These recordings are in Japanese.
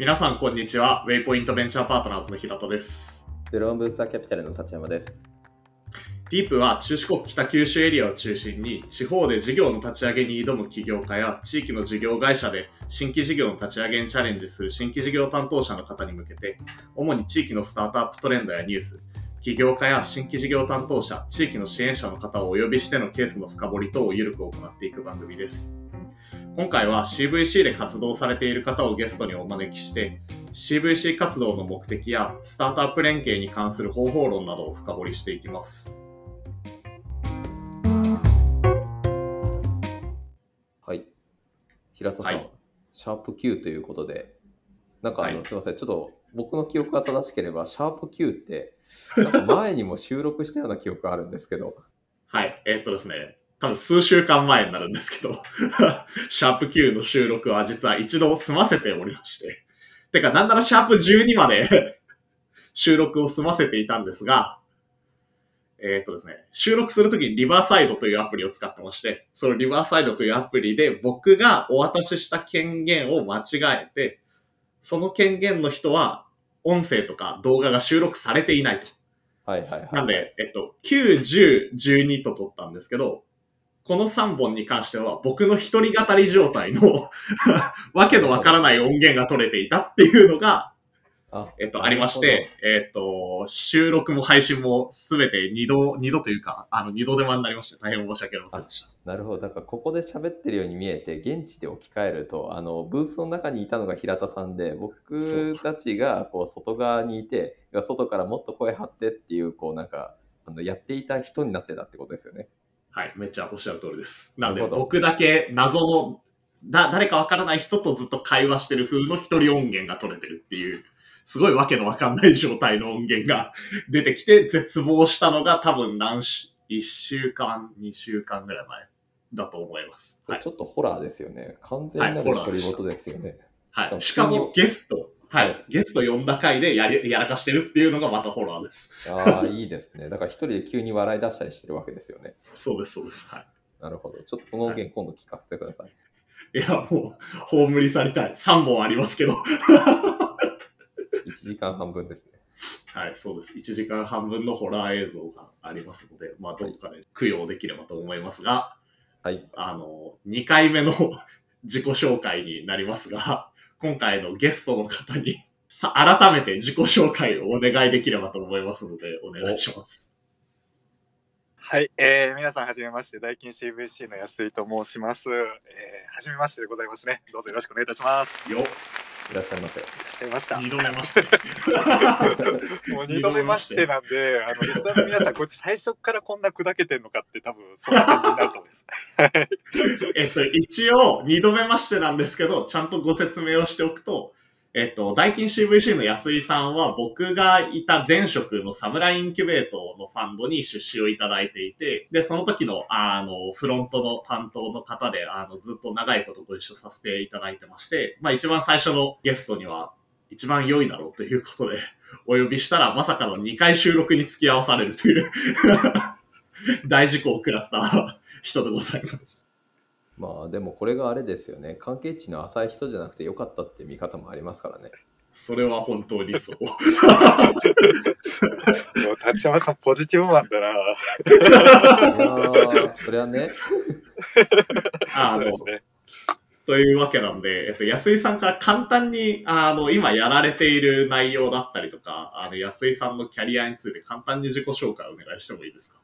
皆さん、こんにちは。ウェイポイントベンチャーパートナーズの平田です。ゼロワンブースターキャピタルの立山です。リープは中四国北九州エリアを中心に、地方で事業の立ち上げに挑む起業家や地域の事業会社で新規事業の立ち上げにチャレンジする新規事業担当者の方に向けて、主に地域のスタートアップトレンドやニュース、起業家や新規事業担当者、地域の支援者の方をお呼びしてのケースの深掘り等を緩く行っていく番組です。今回は CVC で活動されている方をゲストにお招きして、CVC 活動の目的やスタートアップ連携に関する方法論などを深掘りしていきます。はい。平田さん、はいシャープ Q ということで、なんかあの、はいすみません、ちょっと僕の記憶が正しければ、シャープ Q って、なんか前にも収録したような記憶があるんですけど、はい。えーっとですね、多分数週間前になるんですけど、シャープ Q の収録は実は一度済ませておりまして、てかなんならシャープ12まで 収録を済ませていたんですが、えーっとですね、収録するときにリバーサイドというアプリを使ってまして、そのリバーサイドというアプリで僕がお渡しした権限を間違えて、その権限の人は音声とか動画が収録されていないと。はいはいはい。なんで、えっと、9、10、12と撮ったんですけど、この3本に関しては僕の一人語り状態の わけのわからない音源が取れていたっていうのが、あえっと、ありまして、えっと、収録も配信もすべて2度、二度というか、あの、2度手間になりまして、大変申し訳ありませんでした。なるほど。だからここで喋ってるように見えて、現地で置き換えると、あの、ブースの中にいたのが平田さんで、僕たちがこう外側にいて、外からもっと声張ってっていう、こうなんか、あのやっていた人になってたってことですよね。はい、めっちゃおっしゃる通りです。なんで、僕だけ謎の、だ、誰かわからない人とずっと会話してる風の一人音源が取れてるっていう、すごいわけのわかんない状態の音源が 出てきて、絶望したのが多分何し、1週間、2週間ぐらい前だと思います。はいち。ょっとホラーですよね。完全なるはいホラー独りですよね。はい。しかもゲスト、ははいい。ゲスト呼んだ回でやり、やらかしてるっていうのがまたホラーです。ああ、いいですね。だから一人で急に笑い出したりしてるわけですよね。そうです、そうです。はい。なるほど。ちょっとその音源今度聞かせてください。いや、もう、葬り去りたい。3本ありますけど。1時間半分ですね。はい、そうです。1時間半分のホラー映像がありますので、まあ、どこかで供養できればと思いますが、はい。あの、2回目の自己紹介になりますが、今回のゲストの方に、さ、改めて自己紹介をお願いできればと思いますので、お願いします。はい、えー、皆さんはじめまして、ダイキン CVC の安井と申します。えー、はじめましてでございますね。どうぞよろしくお願いいたします。よ、いらっしゃいませ。いらっしゃいました。二度目まして。もう二度目ましてなんで、あの、リスナーの皆さん、こいつ最初からこんな砕けてんのかって多分、そんな感じになると思います。は いえっと、一応、二度目ましてなんですけど、ちゃんとご説明をしておくと、えっと、ダイキン CVC の安井さんは、僕がいた前職のサムライインキュベートのファンドに出資をいただいていて、で、その時の、あの、フロントの担当の方で、あの、ずっと長いことご一緒させていただいてまして、まあ一番最初のゲストには、一番良いだろうということで、お呼びしたら、まさかの2回収録に付き合わされるという、大事故を食らった人でございます。まあでもこれがあれですよね。関係値の浅い人じゃなくてよかったっていう見方もありますからね。それは本当にそう。もう立山さん、ポジティブマンだな。いやー、それはね、あのそうですね。というわけなんで、えっと、安井さんから簡単に、あの、今やられている内容だったりとか、あの、安井さんのキャリアについて簡単に自己紹介をお願いしてもいいですか？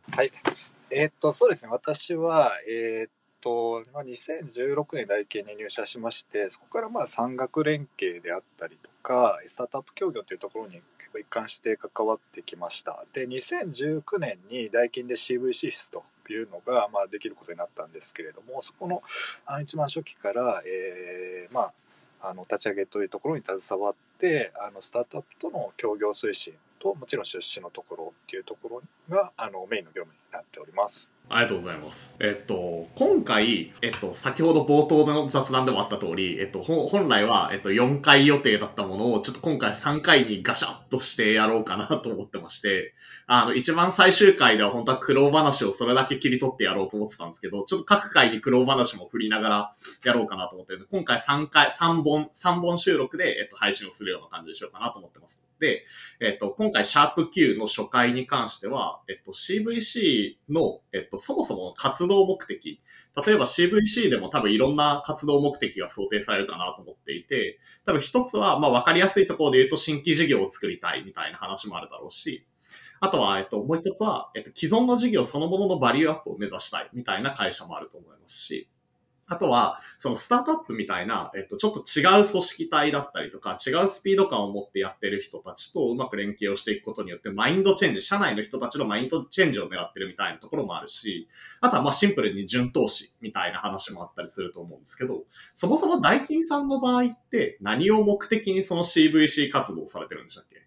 えーっと、そうですね。私は、えーっと、まあ、2016年大研に入社しまして、そこからまあ産学連携であったりとか、スタートアップ協業というところに結構一貫して関わってきました。で、2019年に大研で CV 室というのが、まあ、できることになったんですけれども、そこのあの一番初期から、えーまあ、あの立ち上げというところに携わってあのスタートアップとの協業推進ともちろん出資のところっていうところがあのメインの業務になっております。ありがとうございます。えっと、今回、えっと、先ほど冒頭の雑談でもあった通り、えっと、本来は、えっと、4回予定だったものを、ちょっと今回3回にガシャッとしてやろうかなと思ってまして、あの、一番最終回では本当は苦労話をそれだけ切り取ってやろうと思ってたんですけど、ちょっと各回に苦労話も振りながらやろうかなと思ってるんで、今回3回、3本、3本収録で、えっと、配信をするような感じにしようかなと思ってます。で、えっと、今回、シャープ Q の初回に関しては、えっと、CVC の、えっと、そもそもの活動目的、例えば CVC でも多分いろんな活動目的が想定されるかなと思っていて、多分一つは、まあ分かりやすいところで言うと新規事業を作りたいみたいな話もあるだろうし、あとは、えっと、もう一つは、えっと、既存の事業そのもののバリューアップを目指したいみたいな会社もあると思いますし、あとは、そのスタートアップみたいな、えっと、ちょっと違う組織体だったりとか、違うスピード感を持ってやってる人たちとうまく連携をしていくことによって、マインドチェンジ、社内の人たちのマインドチェンジを狙ってるみたいなところもあるし、あとはまあシンプルに順投資みたいな話もあったりすると思うんですけど、そもそもダイキンさんの場合って何を目的にその CVC 活動をされてるんでしたっけ？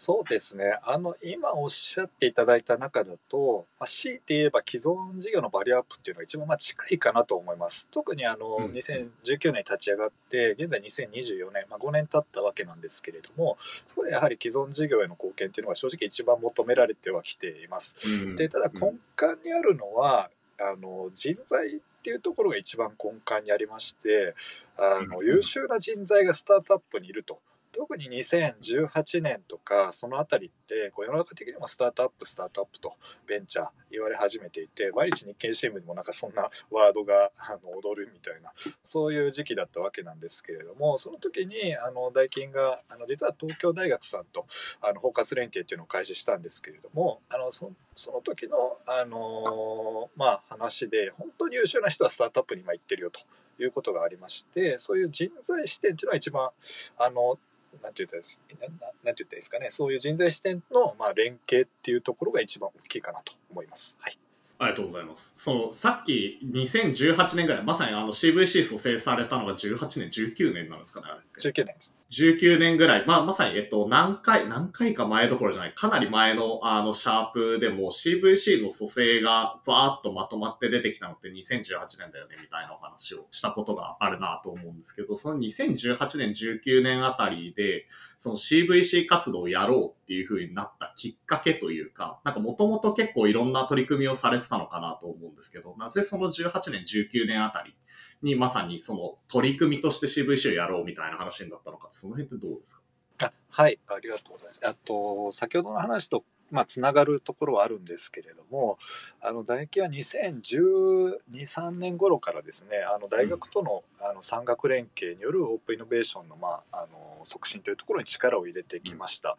そうですね。あの、今おっしゃっていただいた中だと、まあ、強いて言えば既存事業のバリューアップっていうのが一番まあ近いかなと思います。特にあの、うん2019年に立ち上がって、現在2024年、まあ、5年経ったわけなんですけれども、そこでやはり既存事業への貢献っていうのが正直一番求められてはきています。で、ただ根幹にあるのは、あの、人材っていうところが一番根幹にありまして、あの、うん優秀な人材がスタートアップにいると。特に2018年とかそのあたりってこう世の中的にもスタートアップスタートアップとベンチャー言われ始めていて毎日日経新聞にもなんかそんなワードがあの踊るみたいなそういう時期だったわけなんですけれどもその時にあのダイキンがあの実は東京大学さんとあの包括連携っていうのを開始したんですけれどもあのそその時の、あのまあ、話で本当に優秀な人はスタートアップに今行ってるよということがありましてそういう人材視点っていうのは一番あのなんて言ったらいいですなななんて言ったらいいですかねそういう人材視点の、まあ、連携っていうところが一番大きいかなと思います。はいありがとうございます。その、さっき2018年ぐらい、まさにあの CVC 蘇生されたのが18年、19年なんですかね、あれって19年です。19年ぐらい、まあ、まさに、えっと、何回、何回か前どころじゃない、かなり前の、あの、シャープでも CVC の蘇生がバーッとまとまって出てきたのって2018年だよね、みたいなお話をしたことがあるなと思うんですけど、その2018年、19年あたりで、その CVC 活動をやろうっていう風になったきっかけというか、なんかもともと結構いろんな取り組みをされてたのかなと思うんですけど、なぜその18年、19年あたりにまさにその取り組みとして CVC をやろうみたいな話になったのか、その辺ってどうですか？あはい、ありがとうございます。あと、先ほどの話と、まあ、つながるところはあるんですけれども、あの、大企は2012、3年頃からですね、あの、大学との、あの、産学連携によるオープンイノベーションの、まあ、あの、促進というところに力を入れてきました。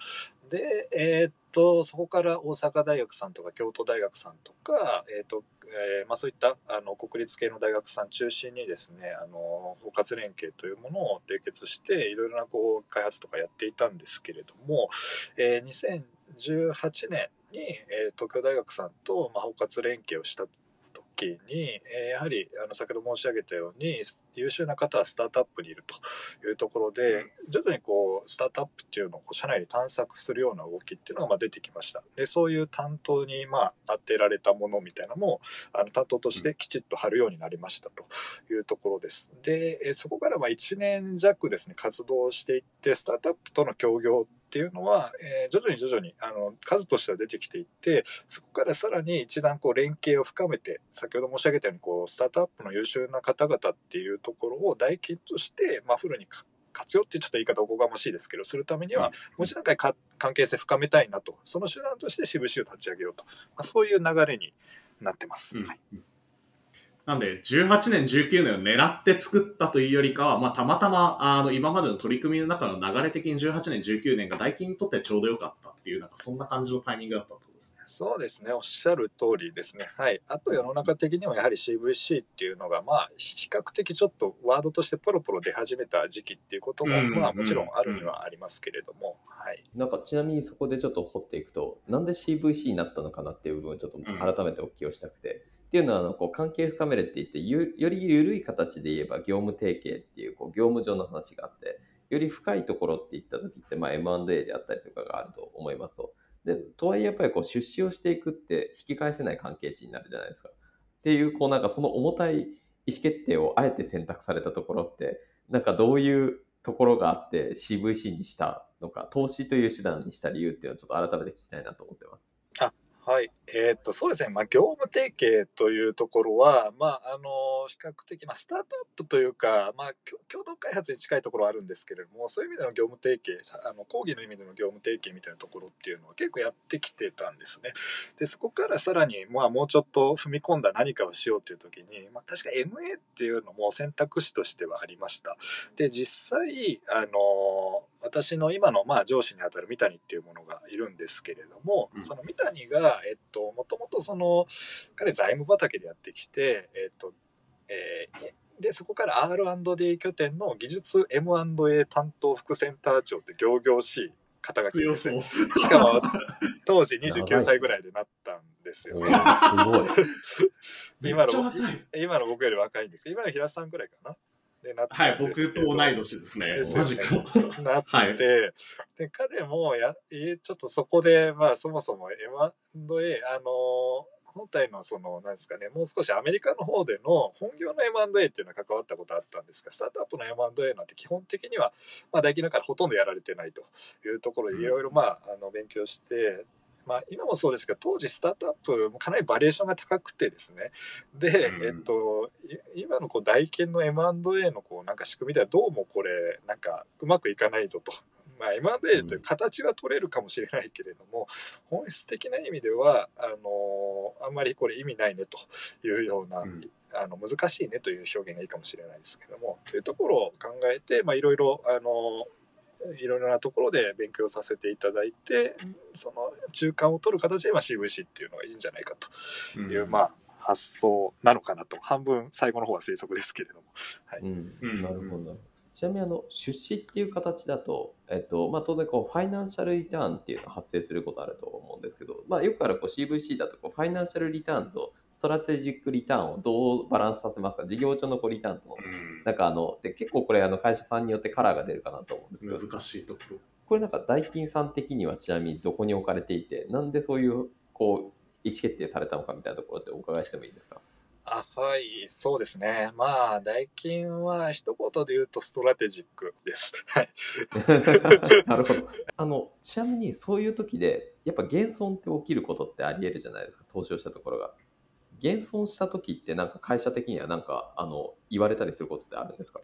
で、えーっと、そこから大阪大学さんとか京都大学さんとか、えーっと、えーまあ、そういったあの国立系の大学さん中心にですねあの包括連携というものを締結していろいろなこう開発とかやっていたんですけれども、えー2018年に、えー東京大学さんと、まあ、包括連携をした時に、えーやはりあの先ほど申し上げたように優秀な方はスタートアップにいるというところで、徐々にこうスタートアップっていうのを社内に探索するような動きっていうのがまあ出てきました。でそういう担当にまあ当てられたものみたいなのもあの担当としてきちっと貼るようになりましたというところです。でえーそこからまあ1年弱ですね活動していってスタートアップとの協業っていうのは、えー徐々に徐々にあの数としては出てきていってそこからさらに一段こう連携を深めて先ほど申し上げたようにこうスタートアップの優秀な方々っていうところを大金として、まあ、フルにか活用ってちょっと言い方おこがましいですけどするためにはもう一段階か関係性深めたいなと。その手段として渋々を立ち上げようと、まあ、そういう流れになってます。うん。はいなんで、18年、19年を狙って作ったというよりかは、まあ、たまたま、あの、今までの取り組みの中の流れ的に18年、19年が大金にとってちょうど良かったっていう、なんかそんな感じのタイミングだったとですね。そうですね、おっしゃる通りですね。はい。あと世の中的にもやはり CVC っていうのが、まあ、比較的ちょっとワードとしてポロポロ出始めた時期っていうことも、うんまあもちろんあるにはありますけれども、はい。なんかちなみにそこでちょっと掘っていくと、なんで CVC になったのかなっていう部分をちょっと改めてお聞きをしたくて。っていうのはあのこう関係深めるって言ってより緩い形で言えば業務提携っていうこう業務上の話があってより深いところっていった時って、まあ、M&A であったりとかがあると思いますと。で、とはいえやっぱりこう出資をしていくって引き返せない関係値になるじゃないですか。っていう、こうなんかその重たい意思決定をあえて選択されたところって、なんかどういうところがあって CVC にしたのか、投資という手段にした理由っていうのをちょっと改めて聞きたいなと思ってます。はい。えーっと、そうですね。まあ、業務提携というところは、まあ、あの、比較的、まあ、スタートアップというか、まあ、共同開発に近いところはあるんですけれども、そういう意味での業務提携、あの、講義の意味での業務提携みたいなところっていうのは結構やってきてたんですね。で、そこからさらに、まあ、もうちょっと踏み込んだ何かをしようという時に、まあ、確か MA っていうのも選択肢としてはありました。で、実際、あの、私の今の、まあ、上司にあたる三谷っていうものがいるんですけれども、うんその三谷が、えっと、もともとその、彼財務畑でやってきて、えっと、えーで、そこから R&D 拠点の技術 M&A 担当副センター長って行々しい肩書き強ですね。しかも、当時29歳ぐらいでなったんですよお。ーすごい。今の。今の僕より若いんですけど、今の平田さんぐらいかな。で、なはい、僕と同い年ですねで。すよねマジか。なって、はいで、彼もや、えちょっとそこで、まあ、そもそも M&A、あの本体のその、なんですかね、もう少しアメリカの方での本業の M&A っていうのは関わったことあったんですが、スタートアップの M&A なんて基本的には、まあ、大企業からほとんどやられてないというところで、いろいろ、まあ、あの、勉強して、まあ、今もそうですけど、当時スタートアップもかなりバリエーションが高くてですね。で、うんえっと、い今のこう大研の M&A のこうなんか仕組みではどうもこれ、なんかうまくいかないぞと。まあ、M&A という形は取れるかもしれないけれども、本質的な意味では、あの、あんまりこれ意味ないねというような、うんあの難しいねという表現がいいかもしれないですけども、というところを考えて、まあ、いろいろ、あの、いろいろなところで勉強させていただいて、その中間を取る形で、まあ、CVC っていうのがいいんじゃないかという、まあ、発想なのかなと。半分最後の方は推測ですけれども。うんうんなるほど。ちなみにあの出資っていう形だと、えっとまあ、当然こうファイナンシャルリターンっていうのが発生することあると思うんですけど、まあ、よくあるこう CVC だとこうファイナンシャルリターンとストラテジックリターンをどうバランスさせますか？事業上のこうリターンとのうんなんかあので結構これあの会社さんによってカラーが出るかなと思うんですけど難しいところ。これなんか大金さん的にはちなみにどこに置かれていてなんでそういうこう意思決定されたのかみたいなところってお伺いしてもいいですか？あはい、そうですね。まあ、代金は一言で言うとストラテジックです。はい。なるほど。あの、ちなみにそういう時で、やっぱ減損って起きることってあり得るじゃないですか、投資をしたところが。減損した時ってなんか会社的にはなんか、あの、言われたりすることってあるんですか？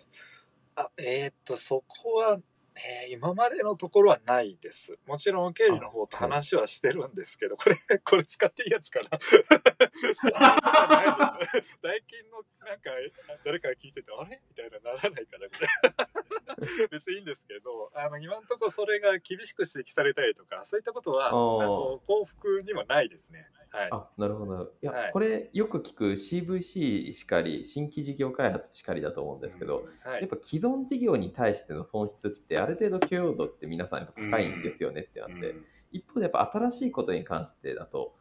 あえーっと、そこは、えー今までのところはないです。もちろん、経理の方と話はしてるんですけど、これ、これ使っていいやつかな？ないです。代金の、なんか、誰かが聞いてて、あれ？みたいなならないから、これ。別にいいんですけど、あの、今のところそれが厳しく指摘されたりとか、そういったことは、あの、幸福にはないですね。はい。あ、なるほど。いや、はいこれよく聞く CVC しかり、新規事業開発しかりだと思うんですけど、はい。やっぱ既存事業に対しての損失ってある程度許容度って皆さんやっぱ高いんですよねってなって、一方でやっぱ新しいことに関してだと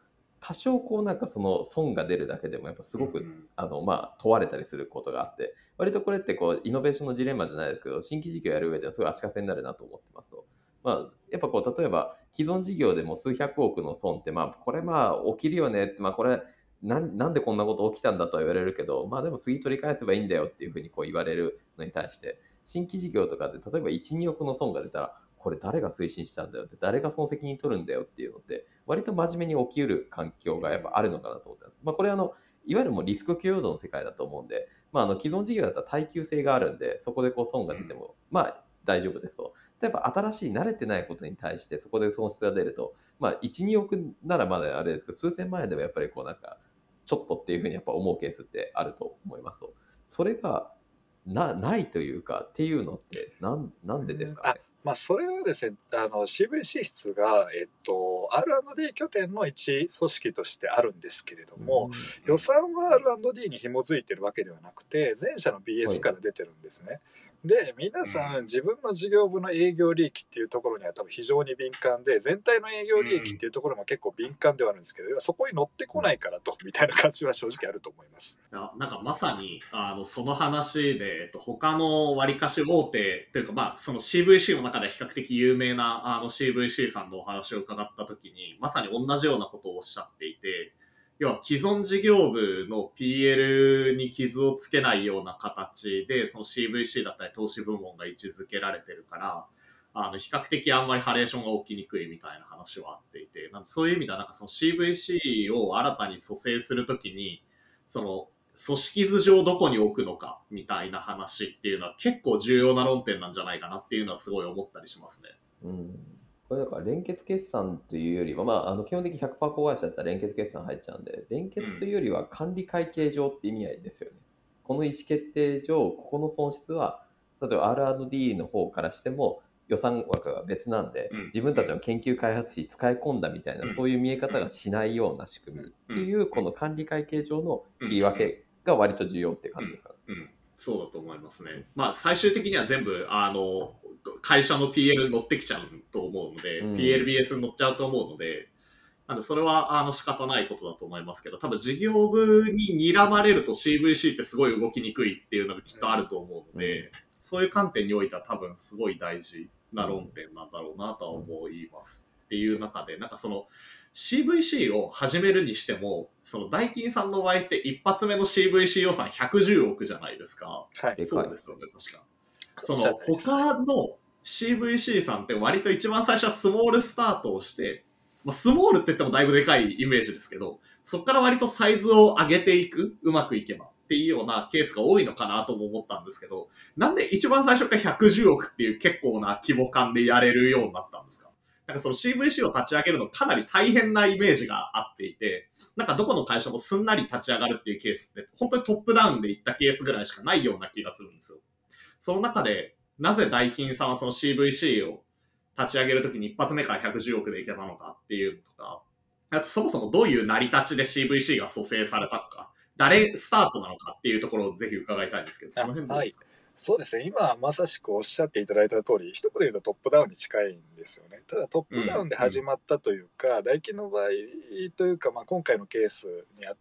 多少こうなんかその損が出るだけでもやっぱすごく、あのまあ問われたりすることがあって割とこれってこうイノベーションのジレンマじゃないですけど新規事業やる上ではすごい足かせになるなと思ってますと。まあ、やっぱこう例えば既存事業でも数百億の損ってまあこれまあ起きるよねってまあこれなんなんでこんなこと起きたんだとは言われるけどまあでも次取り返せばいいんだよっていうふうにこう言われるのに対して新規事業とかで例えば12億の損が出たらこれ誰が推進したんだよって誰がその責任取るんだよっていうのって割と真面目に起きうる環境がやっぱあるのかなと思ってます。まあ、これあのいわゆるもうリスク許容度の世界だと思うんで、まあ、あの既存事業だったら耐久性があるんでそこでこう損が出てもまあ大丈夫ですと。例えば新しい慣れてないことに対してそこで損失が出ると、まあ、1、2億ならまだあれですけど数千万円でもやっぱりこうなんかちょっとっていうふうにやっぱ思うケースってあると思いますと。それがなないというかっていうのってなんなんでですかね？まあ、それはですね、あの、CVC 室が、えっと、R&D 拠点の一組織としてあるんですけれども、予算は R&D に紐づいてるわけではなくて、前者の BS から出てるんですね。で、皆さん、自分の事業部の営業利益っていうところには多分非常に敏感で、全体の営業利益っていうところも結構敏感ではあるんですけど、そこに乗ってこないからと、みたいな感じは正直あると思います。いやなんかまさにあのその話で、えっと、他の割かし大手というか、まあ、その CVC の中で比較的有名なあの CVC さんのお話を伺った時にまさに同じようなことをおっしゃっていて要は既存事業部の PL に傷をつけないような形でその CVC だったり投資部門が位置づけられてるからあの比較的あんまりハレーションが起きにくいみたいな話はあっていてなんかそういう意味ではなんかその CVC を新たに蘇生するときにその組織図上どこに置くのかみたいな話っていうのは結構重要な論点なんじゃないかなっていうのはすごい思ったりしますね。うん。これだから連結決算というよりは、まあ、あの基本的に100%子会社だったら連結決算入っちゃうんで、連結というよりは管理会計上って意味合いですよね。この意思決定上、ここの損失は、例えば R&D の方からしても予算枠が別なんで、うん。自分たちの研究開発費使い込んだみたいな、うん。そういう見え方がしないような仕組みっていう、うん。この管理会計上の切り分けが割と重要っていう感じですかね。うん、そうだと思いますね。まあ最終的には全部あの会社の PL に乗ってきちゃうと思うので、うん PLBS に乗っちゃうと思うので、なんでそれはあの仕方ないことだと思いますけど、多分事業部に睨まれると CVC ってすごい動きにくいっていうのがきっとあると思うので、そういう観点においては多分すごい大事な論点なんだろうなとは思います。っていう中で、なんかその CVC を始めるにしても、そのダイキンさんの場合って一発目の CVC 予算110億じゃないですか。はい。でそうですよね、確か。その他の CVC さんって割と一番最初はスモールスタートをして、まあ、スモールって言ってもだいぶでかいイメージですけど、そこから割とサイズを上げていく、うまくいけばっていうようなケースが多いのかなとも思ったんですけど、なんで一番最初から110億っていう結構な規模感でやれるようになったんですか？なんかその CVC を立ち上げるのかなり大変なイメージがあっていて、なんかどこの会社もすんなり立ち上がるっていうケースって、本当にトップダウンでいったケースぐらいしかないような気がするんですよ。その中で、なぜダイキンさんはその CVC を立ち上げるときに一発目から110億でいけたのかっていうのとか、あとそもそもどういう成り立ちで CVC が蘇生されたのか、誰スタートなのかっていうところをぜひ伺いたいんですけど、その辺どうですか、そうですね。今、まさしくおっしゃっていただいた通り、一言で言うとトップダウンに近いんですよね。ただトップダウンで始まったというか、大金の場合というか、まあ、今回のケースにあ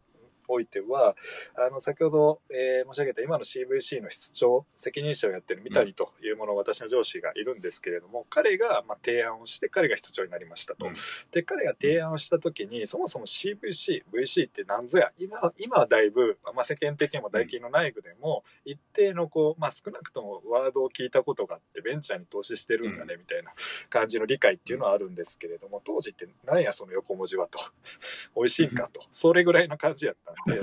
おいては、あの、先ほど、えー申し上げた今の CVC の室長、責任者をやってる三谷というもの、私の上司がいるんですけれども、彼が、まあ、提案をして、彼が室長になりましたと。うん。で、彼が提案をしたときに、そもそも CVC、VC って何ぞや、今、今はだいぶ、まあ、世間的にも大金の内部でも、一定のこう、まあ、少なくともワードを聞いたことがあって、ベンチャーに投資してるんだね、みたいな感じの理解っていうのはあるんですけれども、当時って何やその横文字はと、美味しいんかと、それぐらいの感じやったんで、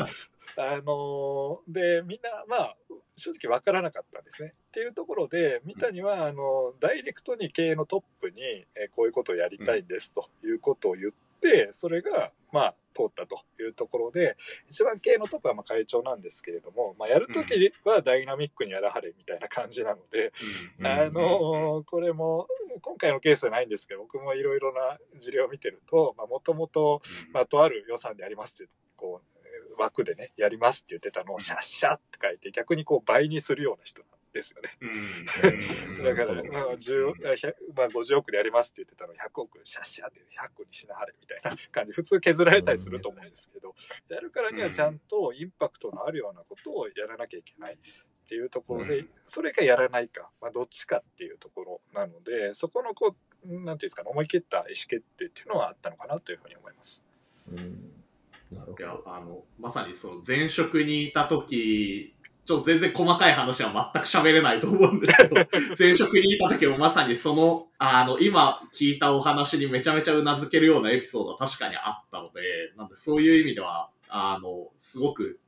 あのーで、みんな、まあ、正直わからなかったんですね。っていうところで、三谷は、あの、ダイレクトに経営のトップに、えーこういうことをやりたいんですということを言って、それが、まあ、通ったというところで、一番経営のトップはまあ会長なんですけれども、まあ、やるときはダイナミックにやらはれみたいな感じなので、うん。あのーこれも、今回のケースはないんですけど、僕もいろいろな事例を見てると、まあ、もともと、まあ、とある予算でやりますって、こう、枠でね、やりますって言ってたのをシャッシャッって書いて、逆にこう倍にするような人なんですよね。うん。だから、まあ、10 100まあ、50億でやりますって言ってたのを100億シャッシャッって100にしなはれみたいな感じ、普通削られたりすると思うんですけど、やるからにはちゃんとインパクトのあるようなことをやらなきゃいけない。っていうところで、うん。それかやらないか、まあ、どっちかっていうところなので、そこのこう、なんていうんですかね、思い切った意思決定っていうのはあったのかなというふうに思います。うんいやど。あのまさにその前職にいた時ちょっと全然細かい話は全く喋れないと思うんですけど 前職にいた時もまさにそのあの今聞いたお話にめちゃめちゃうなずけるようなエピソードは確かにあったのでなんでそういう意味ではあのすごく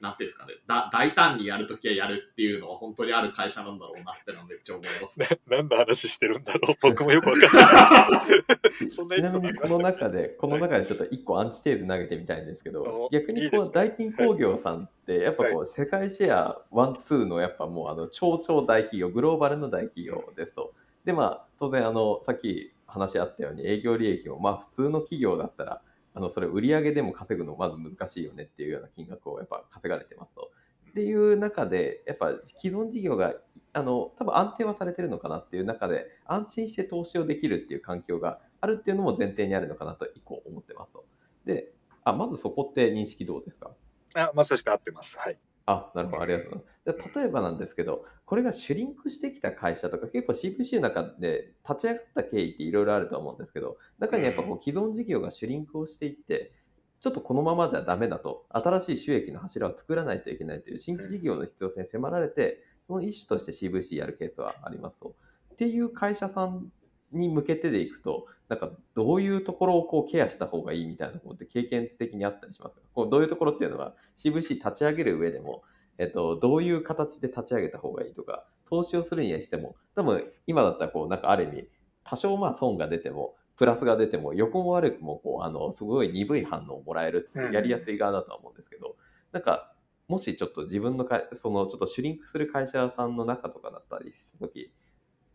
なんていうんですかねだ大胆にやるときはやるっていうのは本当にある会社なんだろうなってのはめっちゃ思いますね。何の話してるんだろう僕もよくわかんない。んなちなみにこの中で、この中でちょっと一個アンチテーズ投げてみたいんですけどお、逆にこう大金工業さんって、やっぱこう世界シェアワンツーのやっぱもうあの超超大企業、グローバルの大企業ですと。でまあ当然あのさっき話あったように営業利益もまあ普通の企業だったらあのそれ売上でも稼ぐのまず難しいよねっていうような金額をやっぱ稼がれてますと。っていう中でやっぱ既存事業があの多分安定はされてるのかなっていう中で安心して投資をできるっていう環境があるっていうのも前提にあるのかなと一個思ってますと。であまずそこって認識どうですか？あまさしく合ってます。はい。あ、なるほど、ありがとうございます。じゃあ例えばなんですけど、これがシュリンクしてきた会社とか、結構 CVC の中で立ち上がった経緯っていろいろあると思うんですけど、中にやっぱこう既存事業がシュリンクをしていって、ちょっとこのままじゃダメだと、新しい収益の柱を作らないといけないという新規事業の必要性に迫られて、その一種として CVC やるケースはありますと。っていう会社さんに向けてでいくと、なんかどういうところをこうケアした方がいいみたいなところって経験的にあったりしますか？こうどういうところっていうのは CVC 立ち上げる上でも、えっと、どういう形で立ち上げた方がいいとか、投資をするにしても、多分今だったらこうなんかある意味、多少まあ損が出ても、プラスが出ても、横も悪くもこうあのすごい鈍い反応をもらえるやりやすい側だとは思うんですけど、なんかもしちょっと自分のかそのちょっとシュリンクする会社さんの中とかだったりしたとき、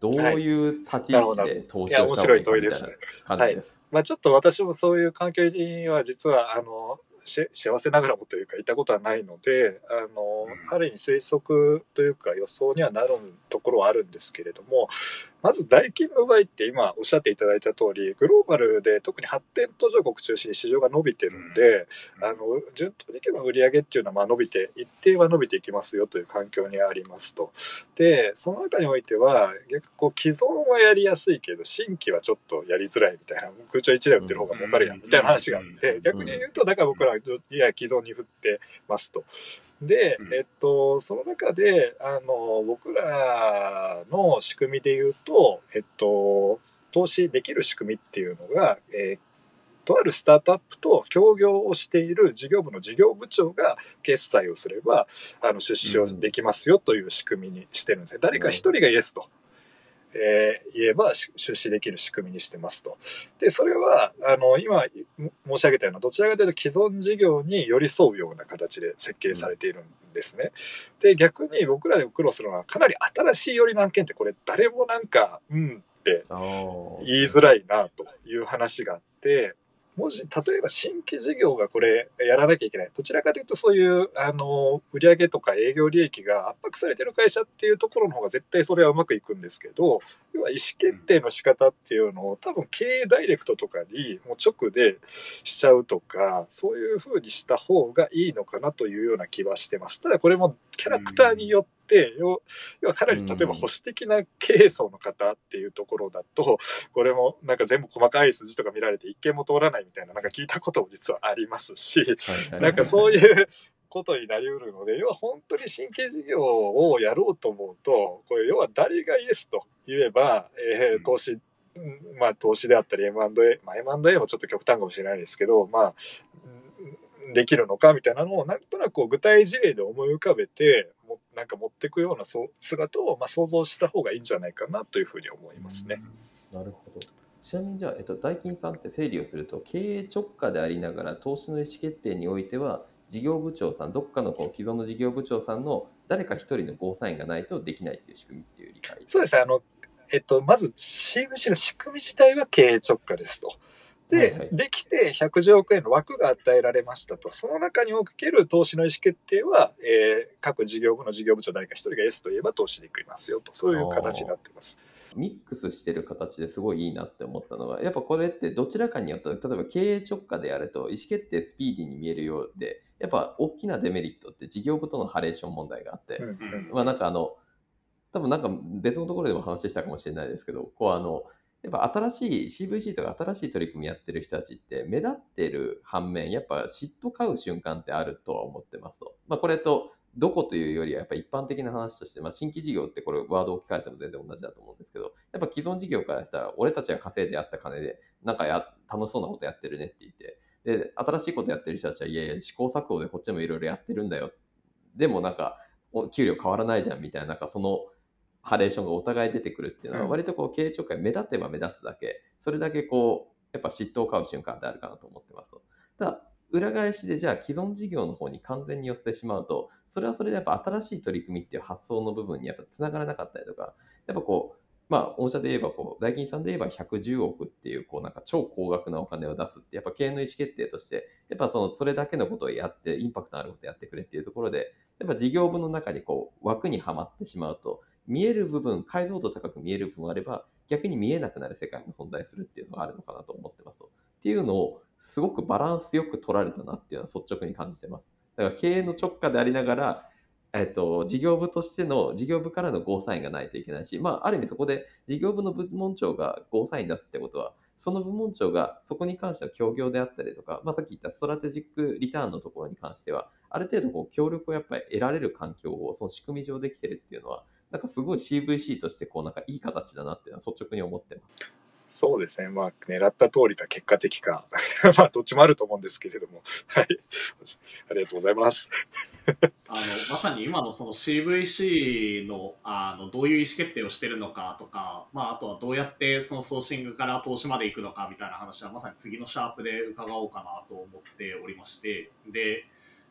どういう立ち位置で投資をした方が面白いいいかみたいな問いですね。感じです。まあちょっと私もそういう環境には実は、あの、し幸せながらもというか、いたことはないので、あの、ある意味推測というか予想にはなるところはあるんですけれども、まず大金の場合って今おっしゃっていただいた通り、グローバルで特に発展途上国中心に市場が伸びてるんで、あの、順当にいけば売上っていうのはまあ伸びて、一定は伸びていきますよという環境にありますと。で、その中においては、逆こう既存はやりやすいけど、新規はちょっとやりづらいみたいな、空調1台売ってる方が儲かるやんみたいな話があって、逆に言うと、だから僕らは、いや、既存に振ってますと。でうん、えっと、その中で、あの、僕らの仕組みで言うと、えっと、投資できる仕組みっていうのが、えーとあるスタートアップと協業をしている事業部の事業部長が決済をすれば、あの、出資をできますよという仕組みにしてるんですね。誰か一人がイエスと。えー言えばし出資できる仕組みにしてますと。で、それは、あの、今申し上げたような、どちらかというと既存事業に寄り添うような形で設計されているんですね。で、逆に僕らで苦労するのは、かなり新しい寄りの案件って、これ誰もなんか、うんって言いづらいなという話があって、もし、例えば新規事業がこれやらなきゃいけない。どちらかというとそういう、あの、売上とか営業利益が圧迫されてる会社っていうところの方が絶対それはうまくいくんですけど、要は意思決定の仕方っていうのを多分経営ダイレクトとかにもう直でしちゃうとか、そういう風にした方がいいのかなというような気はしてます。ただこれもキャラクターによって、要要はかなり例えば保守的な経営層の方っていうところだと、これもなんか全部細かい数字とか見られて一件も通らないみたいななんか聞いたことも実はありますし、なんかそういうことになり得るので、要は本当に神経事業をやろうと思うと、これ要は誰がイエスと言えば、えー投資、うんまあ投資であったり M&A、まあ M&A もちょっと極端かもしれないですけど、まあ、うんできるのかみたいなのをなんとなくこう具体事例で思い浮かべて、もなんか持っていくようなそう姿をまあ想像した方がいいんじゃないかなというふうに思いますね。なるほど。ちなみにじゃあ、えっと、大金さんって整理をすると、経営直下でありながら、投資の意思決定においては、事業部長さん、どっかのこう既存の事業部長さんの誰か一人のゴーサインがないとできないっていう仕組みっていう理解。そうですね。あの、えっと、まず CVC の仕組み自体は経営直下ですと。で、はいはいできて110億円の枠が与えられましたと。その中における投資の意思決定は、えー各事業部の事業部長誰か一人が S と言えば投資できますよと。そういう形になってます。ミックスしてる形ですごいいいなって思ったのが、やっぱこれってどちらかによって、例えば経営直下でやると、意思決定スピーディーに見えるようで、やっぱ大きなデメリットって事業部とのハレーション問題があって、うんうんまあなんかあの、多分なんか別のところでも話したかもしれないですけど、こうあの、やっぱ新しい CVC とか新しい取り組みやってる人たちって目立ってる反面、やっぱ嫉妬買う瞬間ってあるとは思ってますと。まあこれとどこというよりはやっぱ一般的な話として、まあ、新規事業ってこれワードを置き換えても全然同じだと思うんですけど、やっぱ既存事業からしたら俺たちが稼いでやった金でなんかや楽しそうなことやってるねって言って、で、新しいことやってる人たちは、いやいや、試行錯誤でこっちもいろいろやってるんだよ。でもなんか、お給料変わらないじゃんみたいな、なんかそのハレーションがお互い出てくるっていうのは、うん割とこう経営直下に目立てば目立つだけ、それだけこう、やっぱ嫉妬を買う瞬間ってあるかなと思ってますと。ただ、裏返しでじゃあ既存事業の方に完全に寄せてしまうと、それはそれでやっぱ新しい取り組みっていう発想の部分にやっぱ繋がらなかったりとか、やっぱこう、まあ、御社で言えばこう、大金さんで言えば110億っていう、こう、なんか超高額なお金を出すって、やっぱ経営の意思決定として、やっぱその、それだけのことをやって、インパクトのあることをやってくれっていうところで、やっぱ事業部の中にこう、枠にはまってしまうと、見える部分、解像度高く見える部分あれば、逆に見えなくなる世界も存在するっていうのがあるのかなと思ってますと。っていうのを、すごくバランスよく取られたなっていうのは率直に感じてます。だから経営の直下でありながら、えっと、事業部としての、事業部からのゴーサインがないといけないし、まあ、ある意味そこで事業部の部門長がゴーサイン出すってことは、その部門長がそこに関しては協業であったりとか、まあ、さっき言ったストラテジックリターンのところに関しては、ある程度こう協力をやっぱり得られる環境をその仕組み上できてるっていうのは、なんかすごい CVC としてこうなんかいい形だなっていうのは率直に思ってます。そうですね。まあ、狙った通りか結果的か。まあ、どっちもあると思うんですけれども。はい。ありがとうございます。あの、まさに今のその CVC の、あの、どういう意思決定をしてるのかとか、まあ、あとはどうやってそのソーシングから投資まで行くのかみたいな話は、まさに次のシャープで伺おうかなと思っておりまして、で、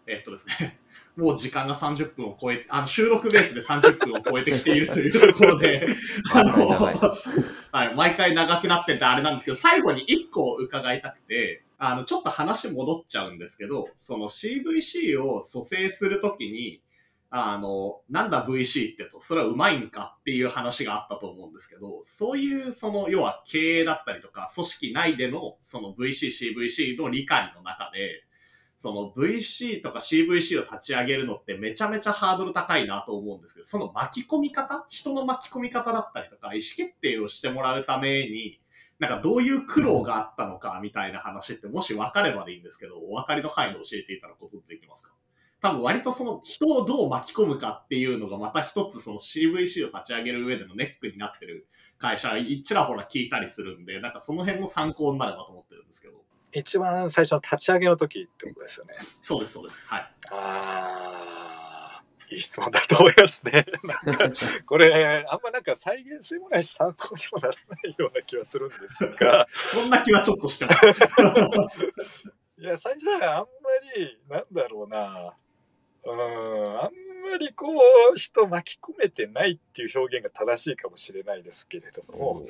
えっとですね、もう時間が30分を超え、あの収録ベースで30分を超えてきているというところで、あの、はい、毎回長くなっててあれなんですけど、最後に1個伺いたくて、あの、ちょっと話戻っちゃうんですけど、その CVC を蘇生するときに、あの、なんだ VC ってと、それはうまいんかっていう話があったと思うんですけど、そういう、その、要は経営だったりとか、組織内での、その VC、CVC の理解の中で、その VC とか CVC を立ち上げるのってめちゃめちゃハードル高いなと思うんですけど、その巻き込み方？人の巻き込み方だったりとか、意思決定をしてもらうために、なんかどういう苦労があったのかみたいな話って、もし分かればでいいんですけど、お分かりの範囲で教えていただくことできますか？多分割とその人をどう巻き込むかっていうのがまた一つその CVC を立ち上げる上でのネックになってる会社、ちらほら聞いたりするんで、なんかその辺の参考になればと思ってるんですけど。一番最初の立ち上げの時ってことですよね。そうです、そうです。はい。ああ、いい質問だと思いますね。なんか、これ、あんまなんか再現性もないし参考にもならないような気はするんですが。そんな気はちょっとしてます。いや、最初はあんまり、なんだろうな。うん、あんまりこう、人巻き込めてないっていう表現が正しいかもしれないですけれども、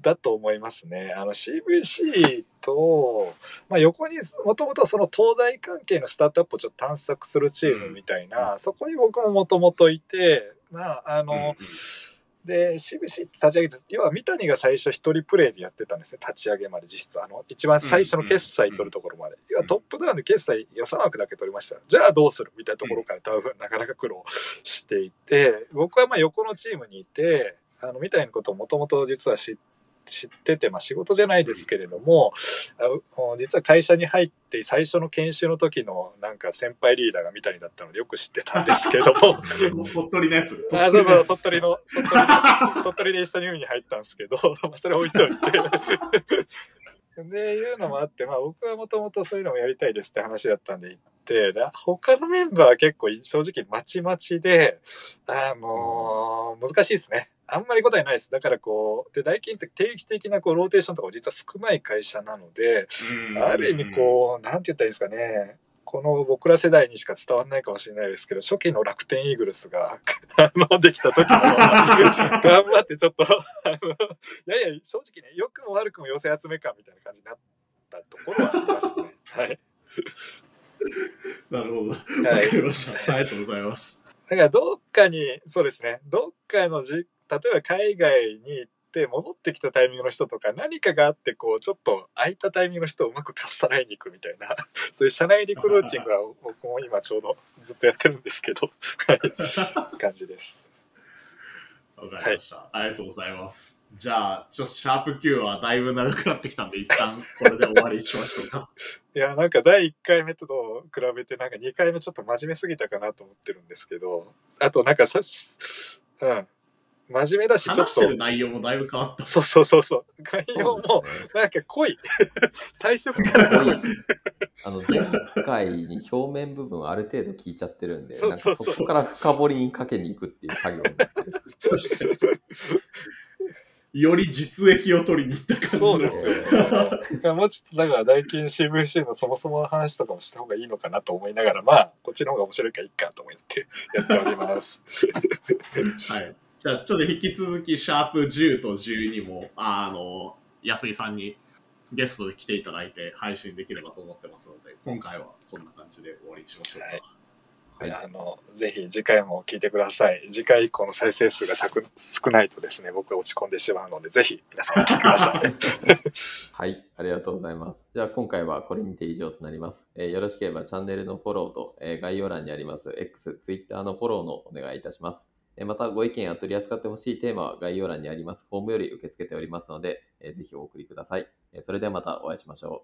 だと思いますね。あの CVC と、まあ、横にもともとその東大関係のスタートアップをちょっと探索するチームみたいな、うん、そこに僕ももともといて、まあ、あの、うんで、しぶし立ち上げて、要は三谷が最初一人プレイでやってたんですね。立ち上げまで実質。あの、一番最初の決済取るところまで。要はトップダウンで決済予算枠だけ取りました。じゃあどうするみたいなところから多分なかなか苦労していて、僕はまあ横のチームにいて、あの、三谷のことをもともと実は知って知ってて、まあ仕事じゃないですけれども、実は会社に入って最初の研修の時のなんか先輩リーダーが三谷だったのでよく知ってたんですけども。鳥取のやつあそうそう、鳥取の、鳥取鳥取で一緒に海に入ったんですけど、まあそれ置いといて。で、いうのもあって、まあ僕はもともとそういうのもやりたいですって話だったんで行って、他のメンバーは結構正直まちまちで、あのー、難しいですね。あんまり答えないです。だからこう、で、大金って定期的なこう、ローテーションとかも実は少ない会社なので、ある意味こう、なんて言ったらいいですかね。この僕ら世代にしか伝わらないかもしれないですけど、初期の楽天イーグルスが、あの、できた時の、頑張ってちょっと、あの、いやいや、正直ね、良くも悪くも寄せ集め感みたいな感じになったところはありますね。はい。なるほど。はい。わかりました。ありがとうございます。だからどっかに、そうですね、どっかのじ例えば海外に行って戻ってきたタイミングの人とか何かがあってこうちょっと空いたタイミングの人をうまくカスタライに行くみたいな そういう社内リクルーティングは僕も今ちょうどずっとやってるんですけど感じです。わかりました、はい、ありがとうございます。じゃあ、ちょっとシャープ Q はだいぶ長くなってきたんで、一旦これで終わりにしましょうか。いや、なんか第1回目と比べて、なんか2回目ちょっと真面目すぎたかなと思ってるんですけど、あとなんかさうん、真面目だし、ちょっと。話してる内容もだいぶ変わった。そうそうそうそう。内容も、なんか濃い。最初から濃い。あの、前回に表面部分ある程度聞いちゃってるんで、なんかそこから深掘りにかけに行くっていう作業になってる。確かに。より実益を取りに行った感じそうですよね。もうちょっとだから大金 CVC のそもそもの話とかもした方がいいのかなと思いながら、まあ、こっちの方が面白いからいいかと思ってやっております。はい。じゃあ、ちょっと引き続き、シャープ10と12も、あの、安井さんにゲストで来ていただいて配信できればと思ってますので、今回はこんな感じで終わりにしましょうか。はいあの、ぜひ次回も聞いてください。次回以降の再生数がさく少ないとですね、僕は落ち込んでしまうので、ぜひ皆さんお聞きください。はい、ありがとうございます。じゃあ今回はこれにて以上となります。えーよろしければチャンネルのフォローと、えー概要欄にあります X、Twitter のフォローのお願いいたします。またご意見や取り扱ってほしいテーマは概要欄にありますフォームより受け付けておりますので、ぜひお送りください。それではまたお会いしましょう。